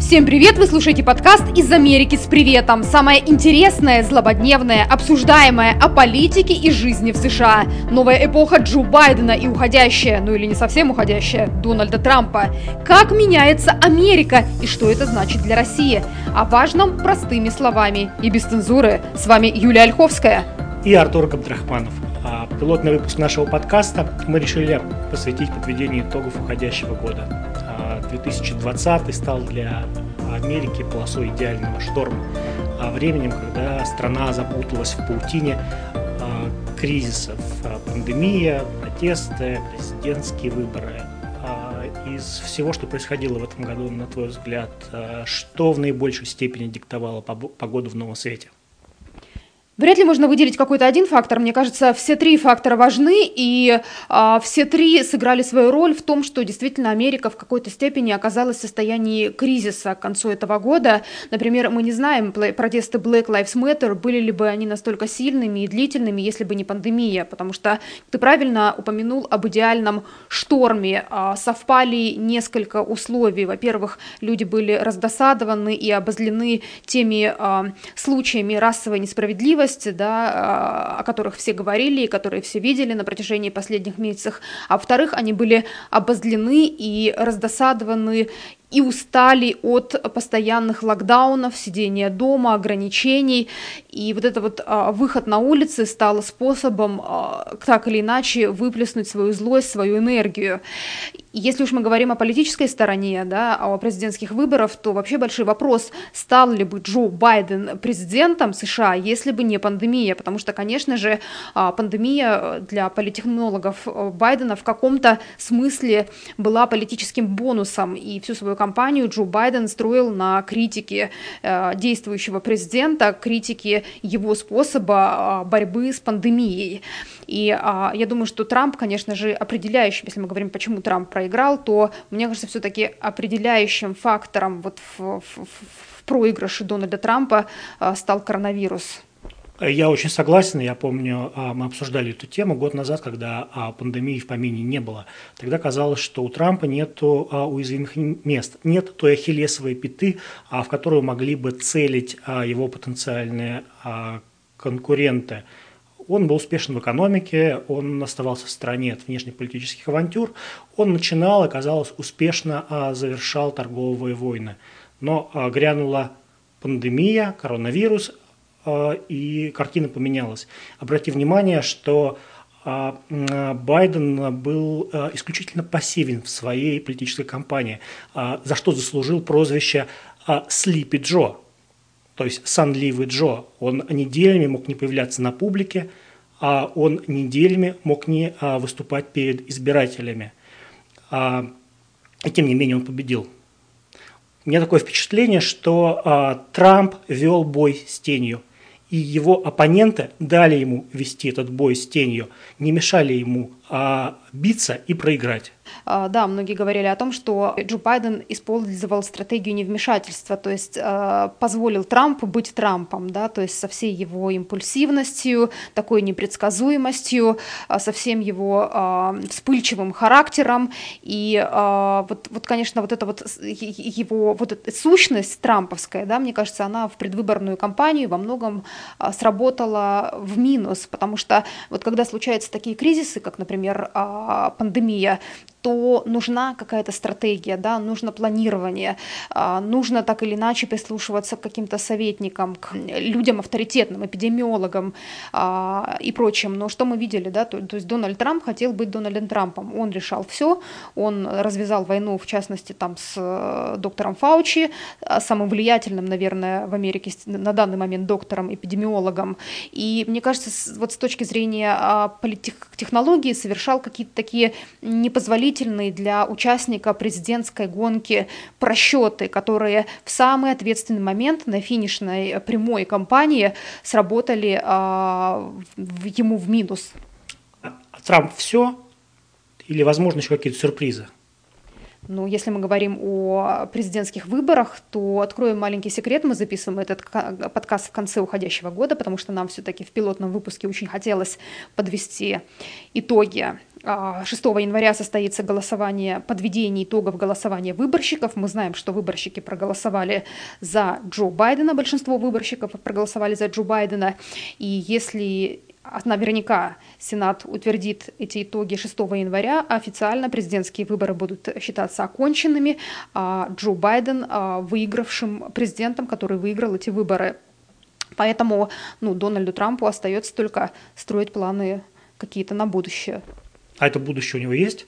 Всем привет! Вы слушаете подкаст «Из Америки с приветом». Самое интересное, злободневное, обсуждаемое о политике и жизни в США. Новая эпоха Джо Байдена и уходящая, ну или не совсем уходящая, Дональда Трампа. Как меняется Америка и что это значит для России? О важном простыми словами и без цензуры. С вами Юлия Ольховская. И Артур Габдрахманов. А, пилотный выпуск нашего подкаста мы решили посвятить подведению итогов уходящего года. 2020 стал для Америки полосой идеального шторма, а временем, когда страна запуталась в паутине а, кризисов, а, пандемия, протесты, президентские выборы. А, из всего, что происходило в этом году, на твой взгляд, что в наибольшей степени диктовало погоду в новом свете? Вряд ли можно выделить какой-то один фактор. Мне кажется, все три фактора важны, и а, все три сыграли свою роль в том, что действительно Америка в какой-то степени оказалась в состоянии кризиса к концу этого года. Например, мы не знаем, протесты Black Lives Matter, были ли бы они настолько сильными и длительными, если бы не пандемия, потому что ты правильно упомянул об идеальном шторме. А, совпали несколько условий. Во-первых, люди были раздосадованы и обозлены теми а, случаями расовой несправедливости, новости, да, а, о которых все говорили и которые все видели на протяжении последних месяцев, а во-вторых, они были обозлены и раздосадованы и устали от постоянных локдаунов, сидения дома, ограничений. И вот это вот а, выход на улицы стал способом а, так или иначе выплеснуть свою злость, свою энергию. Если уж мы говорим о политической стороне, да, о президентских выборах, то вообще большой вопрос, стал ли бы Джо Байден президентом США, если бы не пандемия, потому что, конечно же, а, пандемия для политтехнологов Байдена в каком-то смысле была политическим бонусом, и всю свою кампанию Джо Байден строил на критике э, действующего президента, критике его способа борьбы с пандемией. И а, я думаю, что Трамп, конечно же, определяющим, если мы говорим, почему Трамп проиграл, то, мне кажется, все-таки определяющим фактором вот в, в, в проигрыше Дональда Трампа а, стал коронавирус. Я очень согласен. Я помню, а, мы обсуждали эту тему год назад, когда а, пандемии в помине не было. Тогда казалось, что у Трампа нет уязвимых мест, нет той ахиллесовой пяты, в которую могли бы целить его потенциальные конкуренты. Он был успешен в экономике, он оставался в стороне от внешнеполитических авантюр, он начинал и, казалось, успешно а, завершал торговые войны. Но а, грянула пандемия, коронавирус, а, и картина поменялась. Обрати внимание, что Байден был исключительно пассивен в своей политической кампании, за что заслужил прозвище «Слипи Джо», то есть сонливый Джо. Он неделями мог не появляться на публике, а он неделями мог не а, выступать перед избирателями. А, и тем не менее он победил. У меня такое впечатление, что а, Трамп вел бой с тенью, и его оппоненты дали ему вести этот бой с тенью, не мешали ему биться и проиграть. А, да, многие говорили о том, что Джо Байден использовал стратегию невмешательства, то есть а, позволил Трампу быть Трампом, да, то есть со всей его импульсивностью, такой непредсказуемостью, а, со всем его вспыльчивым характером. И вот, вот, конечно, вот эта вот его вот эта сущность трамповская, да, мне кажется, она в предвыборную кампанию во многом сработала в минус, потому что вот когда случаются такие кризисы, как, например, пандемия, то нужна какая-то стратегия, да, нужно планирование, а, нужно так или иначе прислушиваться к каким-то советникам, к людям авторитетным, эпидемиологам а, и прочим. Но что мы видели, да, то, то есть Дональд Трамп хотел быть Дональдом Трампом, он решал все, он развязал войну, в частности, там с э, доктором Фаучи, а, самым влиятельным, наверное, в Америке на данный момент доктором, эпидемиологом. И мне кажется, вот с точки зрения политтехнологии совершал какие-то такие непозволительные позволительные для участника президентской гонки просчеты, которые в самый ответственный момент на финишной прямой кампании сработали а, ему в минус. А Трамп все или, возможно, еще какие-то сюрпризы? Ну, если мы говорим о президентских выборах, то откроем маленький секрет. Мы записываем этот подкаст в конце уходящего года, потому что нам все-таки в пилотном выпуске очень хотелось подвести итоги 6 а, января состоится голосование, подведение итогов голосования выборщиков. Мы знаем, что выборщики проголосовали за Джо Байдена, большинство выборщиков проголосовали за Джо Байдена. И если наверняка Сенат утвердит эти итоги 6 января, официально президентские выборы будут считаться оконченными, а Джо Байден а, выигравшим президентом, который выиграл эти выборы. Поэтому ну, Дональду Трампу остается только строить планы какие-то на будущее. А это будущее у него есть?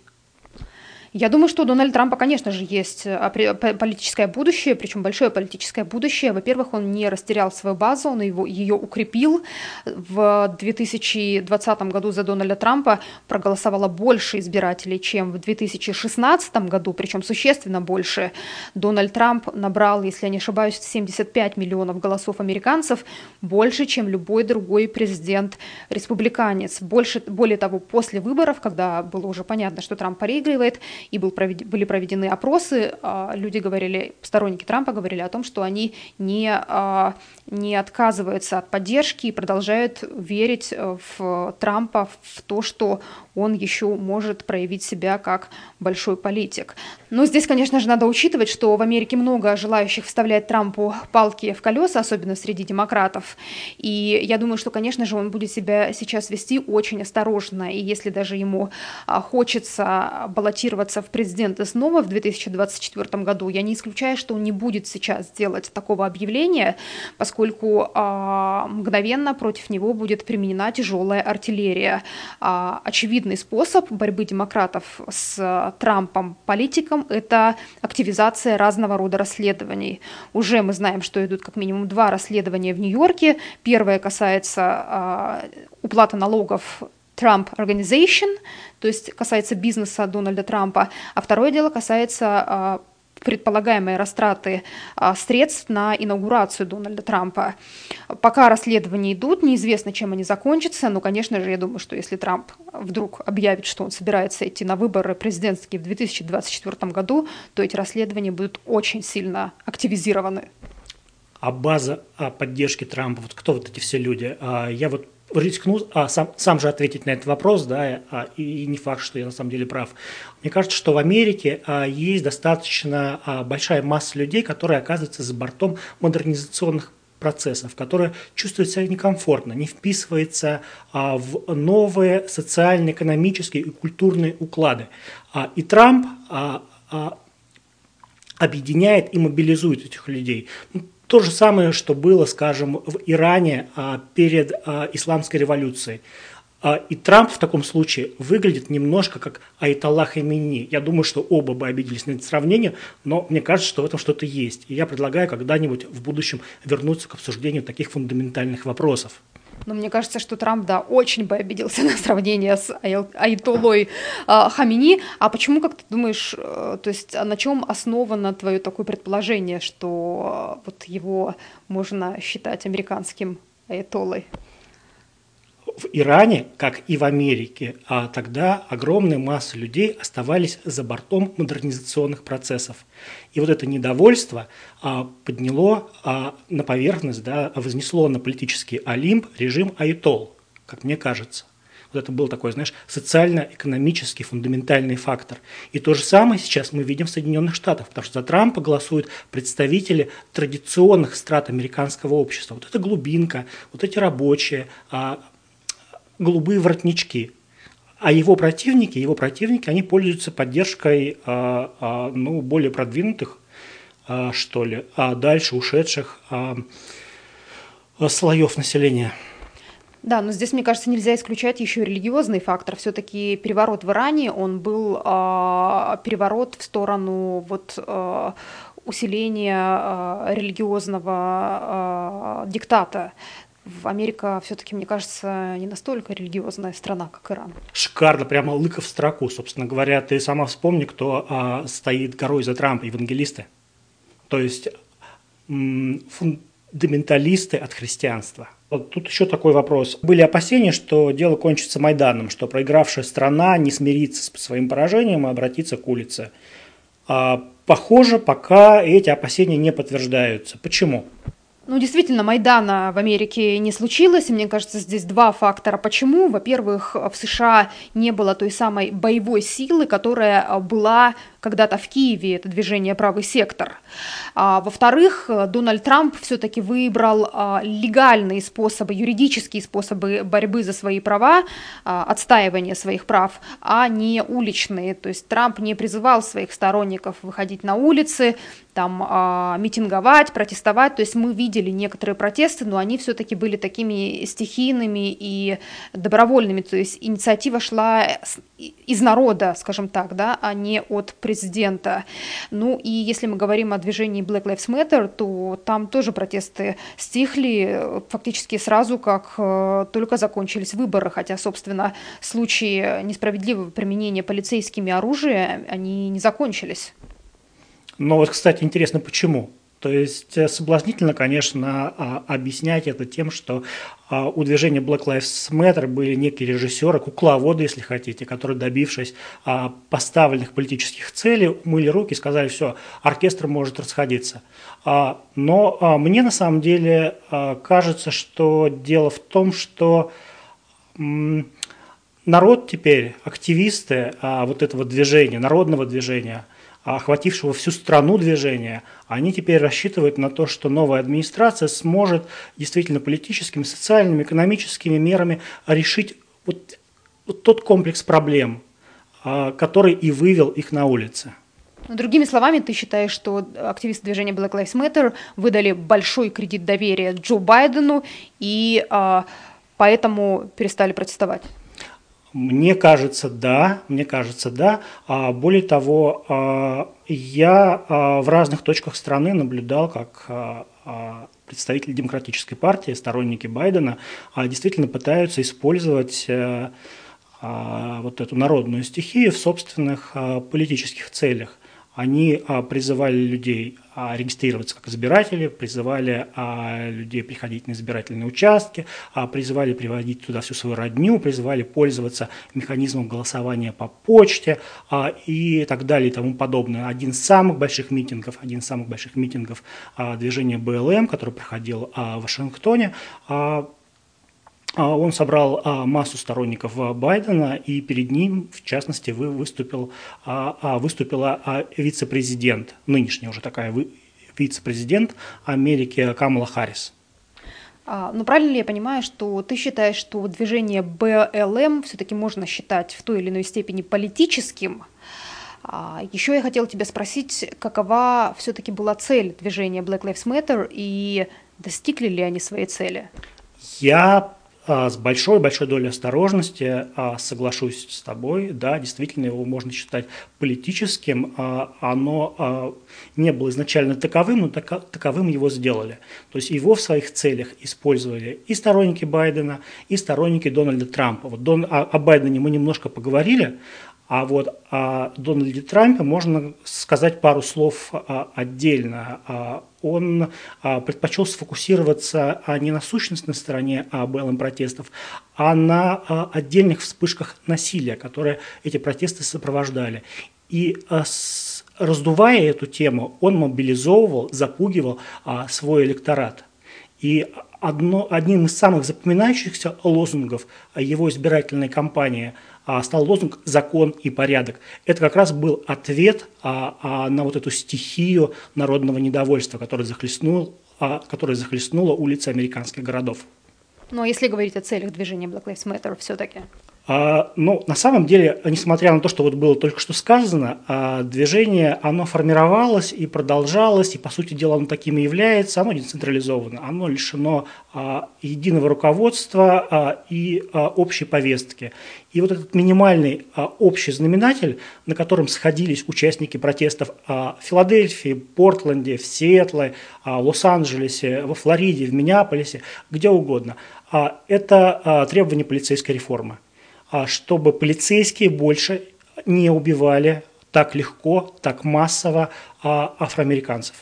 Я думаю, что у Дональда Трампа, конечно же, есть а, политическое будущее, причем большое политическое будущее. Во-первых, он не растерял свою базу, он его, ее укрепил. В 2020 году за Дональда Трампа проголосовало больше избирателей, чем в 2016 году, причем существенно больше. Дональд Трамп набрал, если я не ошибаюсь, 75 миллионов голосов американцев, больше, чем любой другой президент-республиканец. Больше, более того, после выборов, когда было уже понятно, что Трамп проигрывает, и был провед... были проведены опросы, а, люди говорили, сторонники Трампа говорили о том, что они не, а, не отказываются от поддержки и продолжают верить в Трампа, в то, что он еще может проявить себя как большой политик. Но здесь, конечно же, надо учитывать, что в Америке много желающих вставлять Трампу палки в колеса, особенно среди демократов. И я думаю, что, конечно же, он будет себя сейчас вести очень осторожно. И если даже ему а, хочется баллотироваться в президенты снова в 2024 году, я не исключаю, что он не будет сейчас делать такого объявления, поскольку а, мгновенно против него будет применена тяжелая артиллерия. А, очевидный способ борьбы демократов с Трампом политиком – это активизация разного рода расследований. Уже мы знаем, что идут как минимум два расследования в Нью-Йорке. Первое касается э, уплаты налогов Trump Organization, то есть касается бизнеса Дональда Трампа, а второе дело касается э, предполагаемые растраты а, средств на инаугурацию Дональда Трампа. Пока расследования идут, неизвестно, чем они закончатся, но, конечно же, я думаю, что если Трамп вдруг объявит, что он собирается идти на выборы президентские в 2024 году, то эти расследования будут очень сильно активизированы. А база поддержки Трампа, вот кто вот эти все люди? А, я вот рискну а, сам, сам же ответить на этот вопрос, да, а, и, не факт, что я на самом деле прав. Мне кажется, что в Америке а, есть достаточно а, большая масса людей, которые оказываются за бортом модернизационных процессов, которые чувствуют себя некомфортно, не вписывается а, в новые социально-экономические и культурные уклады. А, и Трамп а, а, объединяет и мобилизует этих людей. То же самое, что было, скажем, в Иране а, перед а, исламской революцией. А, и Трамп в таком случае выглядит немножко как Айталлах Эмини. Я думаю, что оба бы обиделись на это сравнение, но мне кажется, что в этом что-то есть. И я предлагаю когда-нибудь в будущем вернуться к обсуждению таких фундаментальных вопросов. Но мне кажется, что Трамп, да, очень бы обиделся на сравнение с Айтолой э, Хамини. А почему, как ты думаешь, э, то есть а на чем основано твое такое предположение, что э, вот его можно считать американским Айтолой? В Иране, как и в Америке, а тогда огромная масса людей оставались за бортом модернизационных процессов. И вот это недовольство а, подняло а, на поверхность, да, вознесло на политический Олимп режим Айтол, как мне кажется. Вот это был такой, знаешь, социально-экономический фундаментальный фактор. И то же самое сейчас мы видим в Соединенных Штатах, потому что за Трампа голосуют представители традиционных страт американского общества. Вот это глубинка, вот эти рабочие, а, голубые воротнички. А его противники, его противники, они пользуются поддержкой а, а, ну, более продвинутых, а, что ли, а дальше ушедших слоев населения. Да, но здесь, мне кажется, нельзя исключать еще религиозный фактор. Все-таки переворот в Иране, он был э, переворот в сторону вот э, усиления э, религиозного э, диктата. Америка все-таки, мне кажется, не настолько религиозная страна, как Иран. Шикарно, прямо лыка в строку. Собственно говоря, ты сама вспомни, кто а, стоит горой за Трампа, евангелисты. То есть фундаменталисты от христианства. Вот тут еще такой вопрос. Были опасения, что дело кончится Майданом, что проигравшая страна не смирится с своим поражением и обратится к улице. Похоже, пока эти опасения не подтверждаются. Почему? Ну, действительно, Майдана в Америке не случилось, мне кажется, здесь два фактора. Почему? Во-первых, в США не было той самой боевой силы, которая была когда-то в Киеве, это движение «Правый сектор». А, во-вторых, Дональд Трамп все-таки выбрал а, легальные способы, юридические способы борьбы за свои права, а, отстаивания своих прав, а не уличные. То есть Трамп не призывал своих сторонников выходить на улицы, там а, митинговать, протестовать. То есть мы видели некоторые протесты, но они все-таки были такими стихийными и добровольными. То есть инициатива шла из народа, скажем так, да, а не от президента. Ну и если мы говорим о движении Black Lives Matter, то там тоже протесты стихли фактически сразу, как э, только закончились выборы, хотя, собственно, случаи несправедливого применения полицейскими оружия, они не закончились. Но вот, кстати, интересно, почему? То есть э, соблазнительно, конечно, а, объяснять это тем, что а, у движения Black Lives Matter были некие режиссеры, кукловоды, если хотите, которые, добившись а, поставленных политических целей, умыли руки и сказали, все, оркестр может расходиться. Но мне на самом деле кажется, что дело в том, что народ теперь, активисты вот этого движения, народного движения – охватившего всю страну движения, они теперь рассчитывают на то, что новая администрация сможет действительно политическими, социальными, экономическими мерами решить вот, вот тот комплекс проблем, а, который и вывел их на улицы. Ну, другими словами, ты считаешь, что активисты движения Black Lives Matter выдали большой кредит доверия Джо Байдену и а, поэтому перестали протестовать? Мне кажется, да, мне кажется, да. А более того, а, я а, в разных точках страны наблюдал, как а, представители демократической партии, сторонники Байдена, действительно пытаются использовать э, вот эту народную стихию в собственных политических целях. Они а, призывали людей а, регистрироваться как избиратели, призывали а, людей приходить на избирательные участки, призывали приводить туда всю свою родню, призывали пользоваться механизмом голосования по почте и так далее и тому подобное. Один из самых больших митингов, один из самых больших митингов движения БЛМ, который проходил в Вашингтоне, он собрал а, массу сторонников а, Байдена, и перед ним, в частности, выступил, выступила вице-президент, нынешняя уже такая вице-президент Америки Камала Харрис. Ну, правильно ли я понимаю, что ты считаешь, что движение БЛМ все-таки можно считать в той или иной степени политическим? Еще я хотела тебя спросить, какова все-таки была цель движения Black Lives Matter и достигли ли они своей цели? Я а, с большой-большой долей осторожности а, соглашусь с тобой, да, действительно его можно считать политическим, а, оно не было изначально таковым, но таковым его сделали. То есть его в своих целях использовали и сторонники Байдена, и сторонники Дональда Трампа. Вот Дон, о Байдене мы немножко поговорили, а вот о Дональде Трампе можно сказать пару слов а, отдельно. А, он а, предпочел сфокусироваться не на сущностной стороне БЛМ протестов, а на отдельных вспышках насилия, которые эти протесты сопровождали. И раздувая эту тему, он мобилизовывал, запугивал свой электорат. И одно, одним из самых запоминающихся лозунгов его избирательной кампании – стал лозунг «закон и порядок». Это как раз был ответ а, а, на вот эту стихию народного недовольства, который захлестнул, который захлестнула улицы американских городов. Но если говорить о целях движения Black Lives Matter все-таки? А, ну, на самом деле, несмотря на то, что вот было только что сказано, а, движение, оно формировалось и продолжалось, и, по сути дела, оно таким и является, оно децентрализовано, оно лишено а, единого руководства и общей повестки. И вот этот минимальный общий знаменатель, на котором сходились участники протестов в Филадельфии, Портленде, в Сиэтле, Лос-Анджелесе, во Флориде, в Миннеаполисе, где угодно, это требование полицейской реформы. А чтобы полицейские больше не убивали так легко, так массово а, афроамериканцев.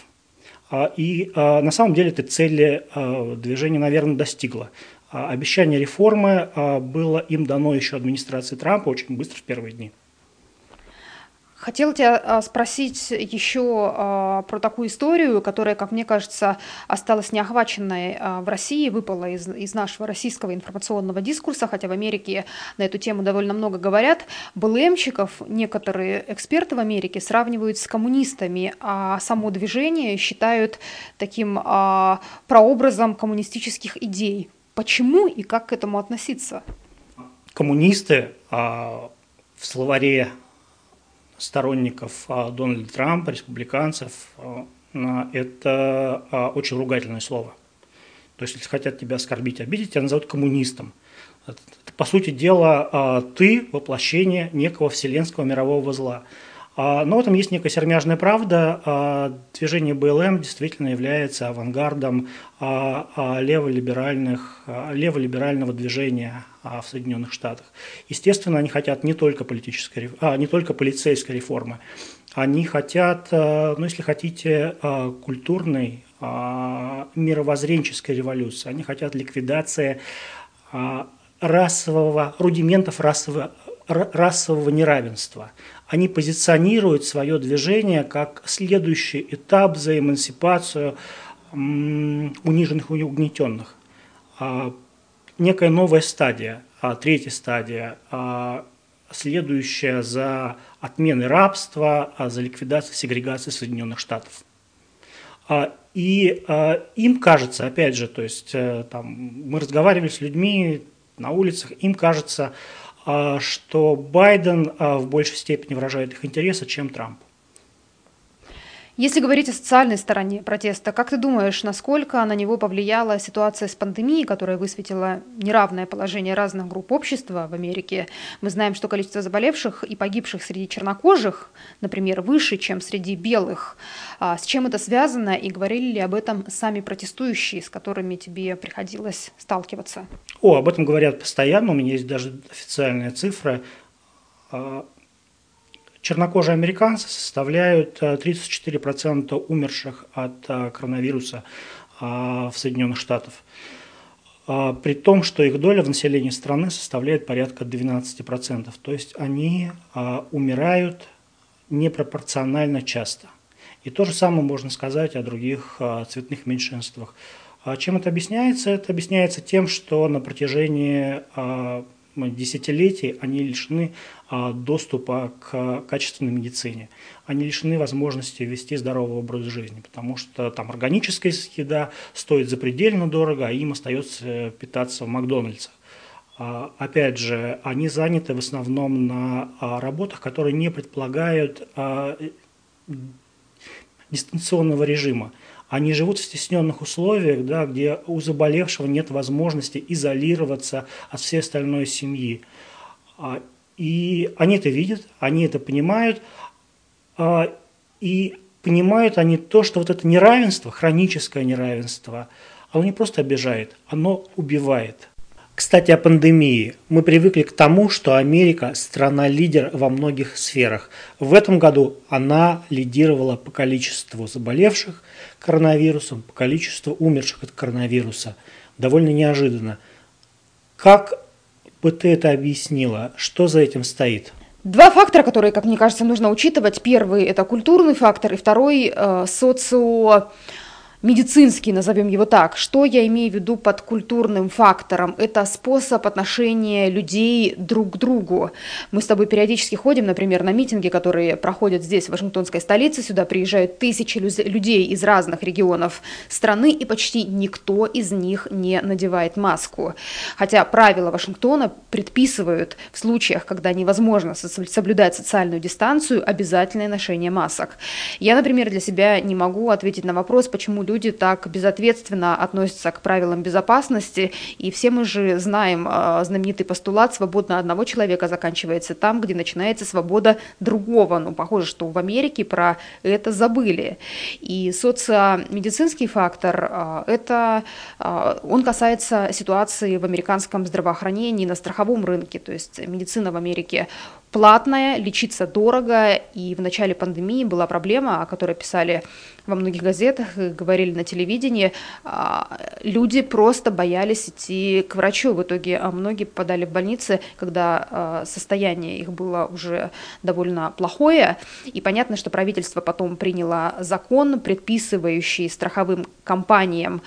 А, и на самом деле этой цели движение, наверное, достигло. Обещание реформы было им дано еще администрацией Трампа очень быстро в первые дни. Хотела тебя спросить еще про такую историю, которая, как мне кажется, осталась неохваченной в России, выпала из, из нашего российского информационного дискурса, хотя в Америке на эту тему довольно много говорят. БЛМщиков некоторые эксперты в Америке сравнивают с коммунистами, а само движение считают таким прообразом коммунистических идей. Почему и как к этому относиться? Коммунисты в словаре сторонников а, Дональда Трампа, республиканцев, а, это а, очень ругательное слово. То есть, если хотят тебя оскорбить, обидеть, тебя назовут коммунистом. Это, по сути дела, ты воплощение некого вселенского мирового зла. Но в этом есть некая сермяжная правда. Движение БЛМ действительно является авангардом леволиберальных, леволиберального движения в Соединенных Штатах. Естественно, они хотят не только, политической, а, не только полицейской реформы, они хотят, ну, если хотите, культурной, мировоззренческой революции, они хотят ликвидации расового, рудиментов расового, расового неравенства. Они позиционируют свое движение как следующий этап за эмансипацию униженных и угнетенных. А, некая новая стадия, а, третья стадия, а, следующая за отменой рабства, за ликвидацией сегрегации Соединенных Штатов. И им кажется, опять же, то есть э, там, мы разговаривали с людьми на улицах, им кажется, что Байден а, в большей степени выражает их интересы, чем Трамп. Если говорить о социальной стороне протеста, как ты думаешь, насколько на него повлияла ситуация с пандемией, которая высветила неравное положение разных групп общества в Америке? Мы знаем, что количество заболевших и погибших среди чернокожих, например, выше, чем среди белых. А с чем это связано и говорили ли об этом сами протестующие, с которыми тебе приходилось сталкиваться? О, об этом говорят постоянно, у меня есть даже официальная цифра а, Чернокожие американцы составляют 34% э, умерших от э, коронавируса э, в Соединенных Штатах. При том, что их доля в населении страны составляет порядка 12%. То есть они умирают непропорционально часто. И то же самое можно сказать о других цветных меньшинствах. Чем это объясняется? Это объясняется тем, что на протяжении десятилетий они лишены а, доступа к качественной медицине. Они лишены возможности вести здоровый образ жизни, потому что там органическая еда стоит запредельно дорого, а им остается питаться в Макдональдсах. А, опять же, они заняты в основном на а, работах, которые не предполагают дистанционного режима. Они живут в стесненных условиях, да, где у заболевшего нет возможности изолироваться от всей остальной семьи. А, и они это видят, они это понимают, а, и понимают они то, что вот это неравенство, хроническое неравенство, оно не просто обижает, оно убивает. Кстати, о пандемии. Мы привыкли к тому, что Америка – страна-лидер во многих сферах. В этом году она лидировала по количеству заболевших коронавирусом, по количеству умерших от коронавируса. Довольно неожиданно. Как бы ты это объяснила? Что за этим стоит? Два фактора, которые, как мне кажется, нужно учитывать. Первый – это культурный фактор, и второй э, – социо медицинский, назовем его так. Что я имею в виду под культурным фактором? Это способ отношения людей друг к другу. Мы с тобой периодически ходим, например, на митинги, которые проходят здесь, в Вашингтонской столице. Сюда приезжают тысячи людей из разных регионов страны, и почти никто из них не надевает маску. Хотя правила Вашингтона предписывают в случаях, когда невозможно соблюдать социальную дистанцию, обязательное ношение масок. Я, например, для себя не могу ответить на вопрос, почему люди так безответственно относятся к правилам безопасности. И все мы же знаем а, знаменитый постулат «свобода одного человека заканчивается там, где начинается свобода другого». Ну, похоже, что в Америке про это забыли. И социомедицинский фактор а, – это а, он касается ситуации в американском здравоохранении на страховом рынке. То есть медицина в Америке платная, лечиться дорого, и в начале пандемии была проблема, о которой писали во многих газетах, говорили на телевидении, а, люди просто боялись идти к врачу. В итоге а, многие попадали в больницы, когда а, состояние их было уже довольно плохое. И понятно, что правительство потом приняло закон, предписывающий страховым компаниям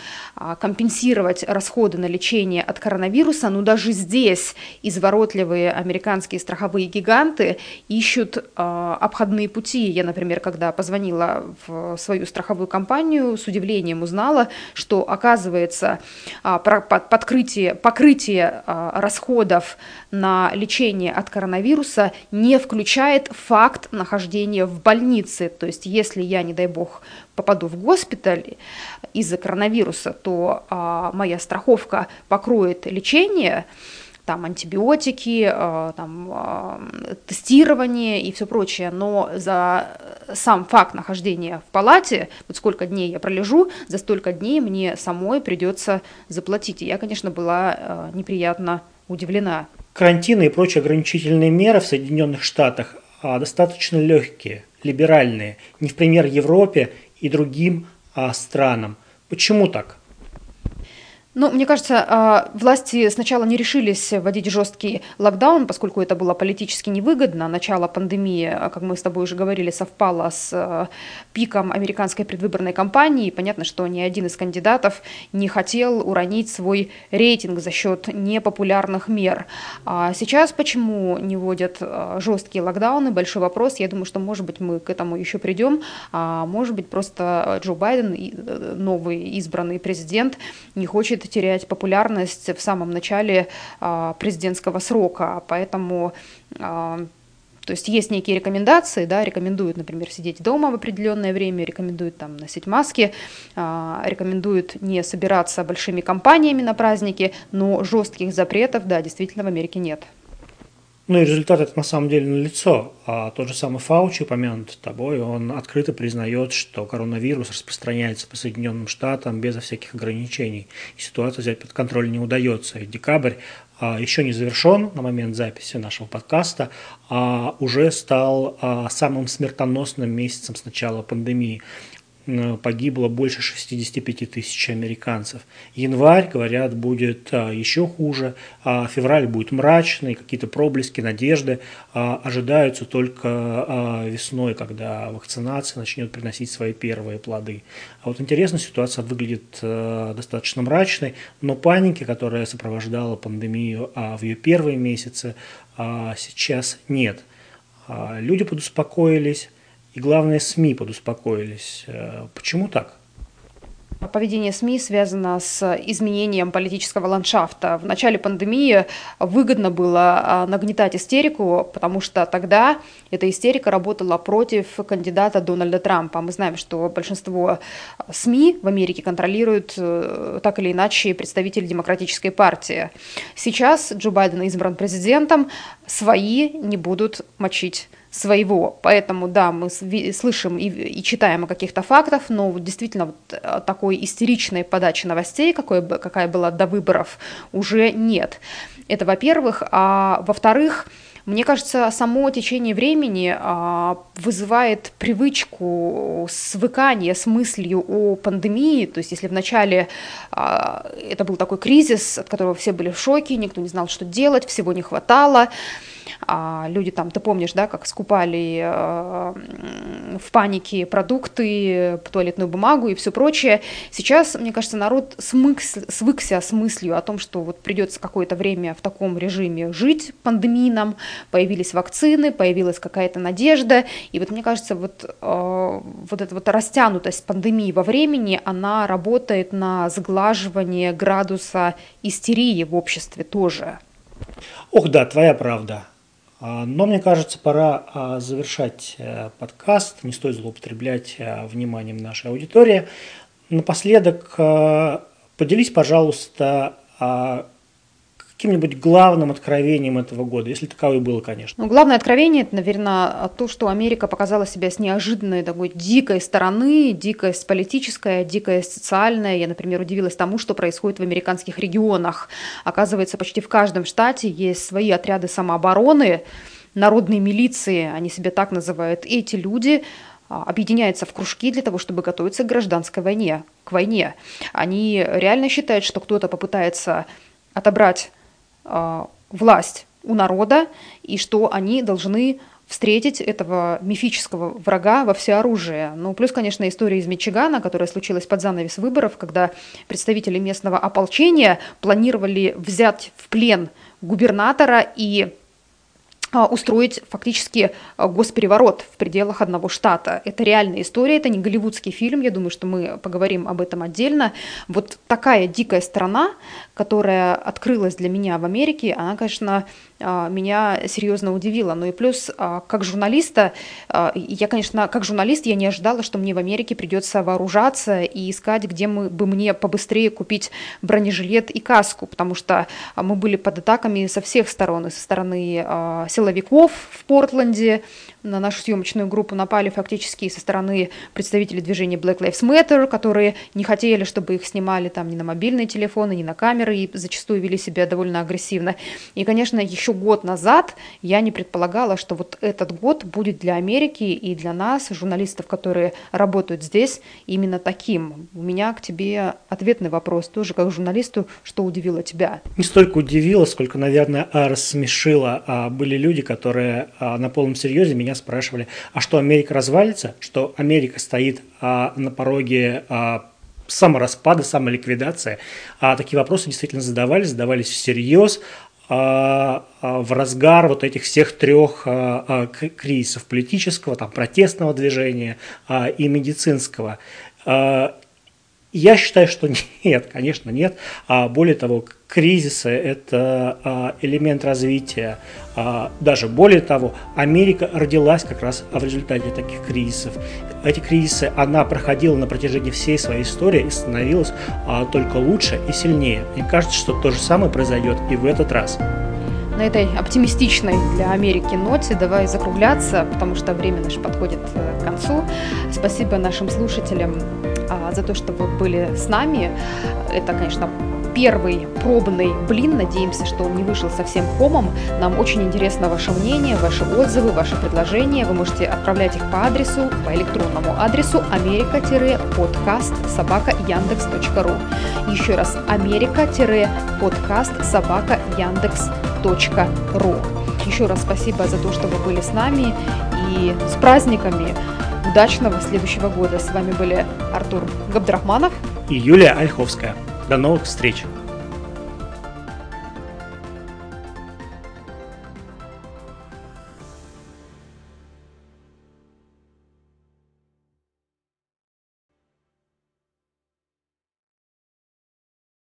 компенсировать расходы на лечение от коронавируса. Но даже здесь изворотливые американские страховые гиганты ищут обходные пути. Я, например, когда позвонила в свою страховую компанию, с удивлением узнала, что, оказывается, а, подкрытие, покрытие а, расходов на лечение от коронавируса не включает факт нахождения в больнице. То есть, если я, не дай бог, попаду в госпиталь из-за коронавируса, то а, моя страховка покроет лечение, там антибиотики, э, там, э, тестирование и все прочее, но за сам факт нахождения в палате, вот сколько дней я пролежу, за столько дней мне самой придется заплатить. И я, конечно, была э, неприятно удивлена. Карантины и прочие ограничительные меры в Соединенных Штатах а, достаточно легкие, либеральные, не в пример Европе и другим а, странам. Почему так? Ну, мне кажется, а, власти сначала не решились вводить жесткий локдаун, поскольку это было политически невыгодно. Начало пандемии, а, как мы с тобой уже говорили, совпало с а, пиком американской предвыборной кампании. понятно, что ни один из кандидатов не хотел уронить свой рейтинг за счет непопулярных мер. А сейчас почему не вводят жесткие локдауны? Большой вопрос. Я думаю, что, может быть, мы к этому еще придем. А может быть, просто Джо Байден, э, новый избранный президент, не хочет терять популярность в самом начале а, президентского срока. Поэтому а, то есть есть некие рекомендации, да, рекомендуют, например, сидеть дома в определенное время, рекомендуют там носить маски, а, рекомендуют не собираться большими компаниями на праздники, но жестких запретов, да, действительно в Америке нет. Ну и результат это на самом деле налицо. А тот же самый Фаучи, упомянутый тобой, он открыто признает, что коронавирус распространяется по Соединенным Штатам безо всяких ограничений. И ситуацию взять под контроль не удается. И декабрь а, еще не завершен на момент записи нашего подкаста, а уже стал а, самым смертоносным месяцем с начала пандемии. Э, погибло больше 65 тысяч американцев. Январь, говорят, будет а, еще хуже, а февраль будет мрачный, какие-то проблески надежды а, ожидаются только а, весной, когда вакцинация начнет приносить свои первые плоды. А вот интересно, ситуация выглядит достаточно мрачной, но паники, которая сопровождала пандемию в ее первые месяцы, сейчас нет. Люди подуспокоились, и, главное, СМИ подуспокоились. Э, почему так? Поведение СМИ связано с изменением политического ландшафта. В начале пандемии выгодно было а, нагнетать истерику, потому что тогда эта истерика работала против кандидата Дональда Трампа. Мы знаем, что большинство СМИ в Америке контролируют э, так или иначе представители Демократической партии. Сейчас Джо Байден избран президентом, свои не будут мочить своего. Поэтому, да, мы слышим и, и читаем о каких-то фактах, но действительно вот э, такой истеричной подачи новостей, какой, какая была до выборов, уже нет. Это во-первых. А во-вторых, мне кажется, само течение времени а, вызывает привычку свыкания с мыслью о пандемии. То есть, если вначале а, это был такой кризис, от которого все были в шоке, никто не знал, что делать, всего не хватало, люди там, ты помнишь, да, как скупали э, в панике продукты, туалетную бумагу и все прочее. Сейчас, мне кажется, народ смык, свыкся с мыслью о том, что вот придется какое-то время в таком режиме жить пандемийном, появились вакцины, появилась какая-то надежда, и вот мне кажется, вот, э, вот эта вот растянутость пандемии во времени, она работает на сглаживание градуса истерии в обществе тоже. Ох да, твоя правда. А, но мне кажется, пора а, завершать э, подкаст. Не стоит злоупотреблять э, вниманием нашей аудитории. Напоследок, э, поделись, пожалуйста, а, каким-нибудь главным откровением этого года, если таковое было, конечно? Ну, главное откровение, это, наверное, то, что Америка показала себя с неожиданной такой дикой стороны, дикость политическая, дикость социальная. Я, например, удивилась тому, что происходит в американских регионах. Оказывается, почти в каждом штате есть свои отряды самообороны, народной милиции, они себя так называют, эти люди а, объединяются в кружки для того, чтобы готовиться к гражданской войне, к войне. Они реально считают, что кто-то попытается отобрать власть у народа и что они должны встретить этого мифического врага во всеоружие. Ну, плюс, конечно, история из Мичигана, которая случилась под занавес выборов, когда представители местного ополчения планировали взять в плен губернатора и а, устроить фактически а, госпереворот в пределах одного штата. Это реальная история, это не голливудский фильм, я думаю, что мы поговорим об этом отдельно. Вот такая дикая страна, которая открылась для меня в Америке, она, конечно, а, меня серьезно удивила. Ну и плюс, как журналиста, я, конечно, как журналист, я не ожидала, что мне в Америке придется вооружаться и искать, где мы, бы мне побыстрее купить бронежилет и каску, потому что мы были под атаками со всех сторон, и со стороны силовиков в Портленде, на нашу съемочную группу напали фактически со стороны представителей движения Black Lives Matter, которые не хотели, чтобы их снимали там ни на мобильные телефоны, ни на камеры, и зачастую вели себя довольно агрессивно. И, конечно, еще год назад я не предполагала, что вот этот год будет для Америки и для нас, журналистов, которые работают здесь, именно таким. У меня к тебе ответный вопрос тоже, как журналисту, что удивило тебя? Не столько удивило, сколько, наверное, рассмешило. А, были люди, которые а, на полном серьезе меня меня спрашивали, а что Америка развалится, что Америка стоит а, на пороге а, самораспада, самоликвидации. А такие вопросы действительно задавались, задавались всерьез, а, а, в разгар вот этих всех трех а, кризисов политического, там, протестного движения и медицинского. Я считаю, что нет, конечно, нет. А более того, кризисы – это а, элемент развития. А, даже более того, Америка родилась как раз в результате таких кризисов. Эти кризисы она проходила на протяжении всей своей истории и становилась а, только лучше и сильнее. Мне кажется, что то же самое произойдет и в этот раз. На этой оптимистичной для Америки ноте давай закругляться, потому что время наше подходит э, к концу. Спасибо нашим слушателям за то, что вы были с нами. Это, конечно, первый пробный блин. Надеемся, что он не вышел совсем комом. Нам очень интересно ваше мнение, ваши отзывы, ваши предложения. Вы можете отправлять их по адресу, по электронному адресу америка-подкаст собака яндекс.ру. Еще раз, америка-подкаст собака яндекс.ру. Еще раз спасибо за то, что вы были с нами и с праздниками удачного следующего года. С вами были Артур Габдрахманов и Юлия Ольховская. До новых встреч!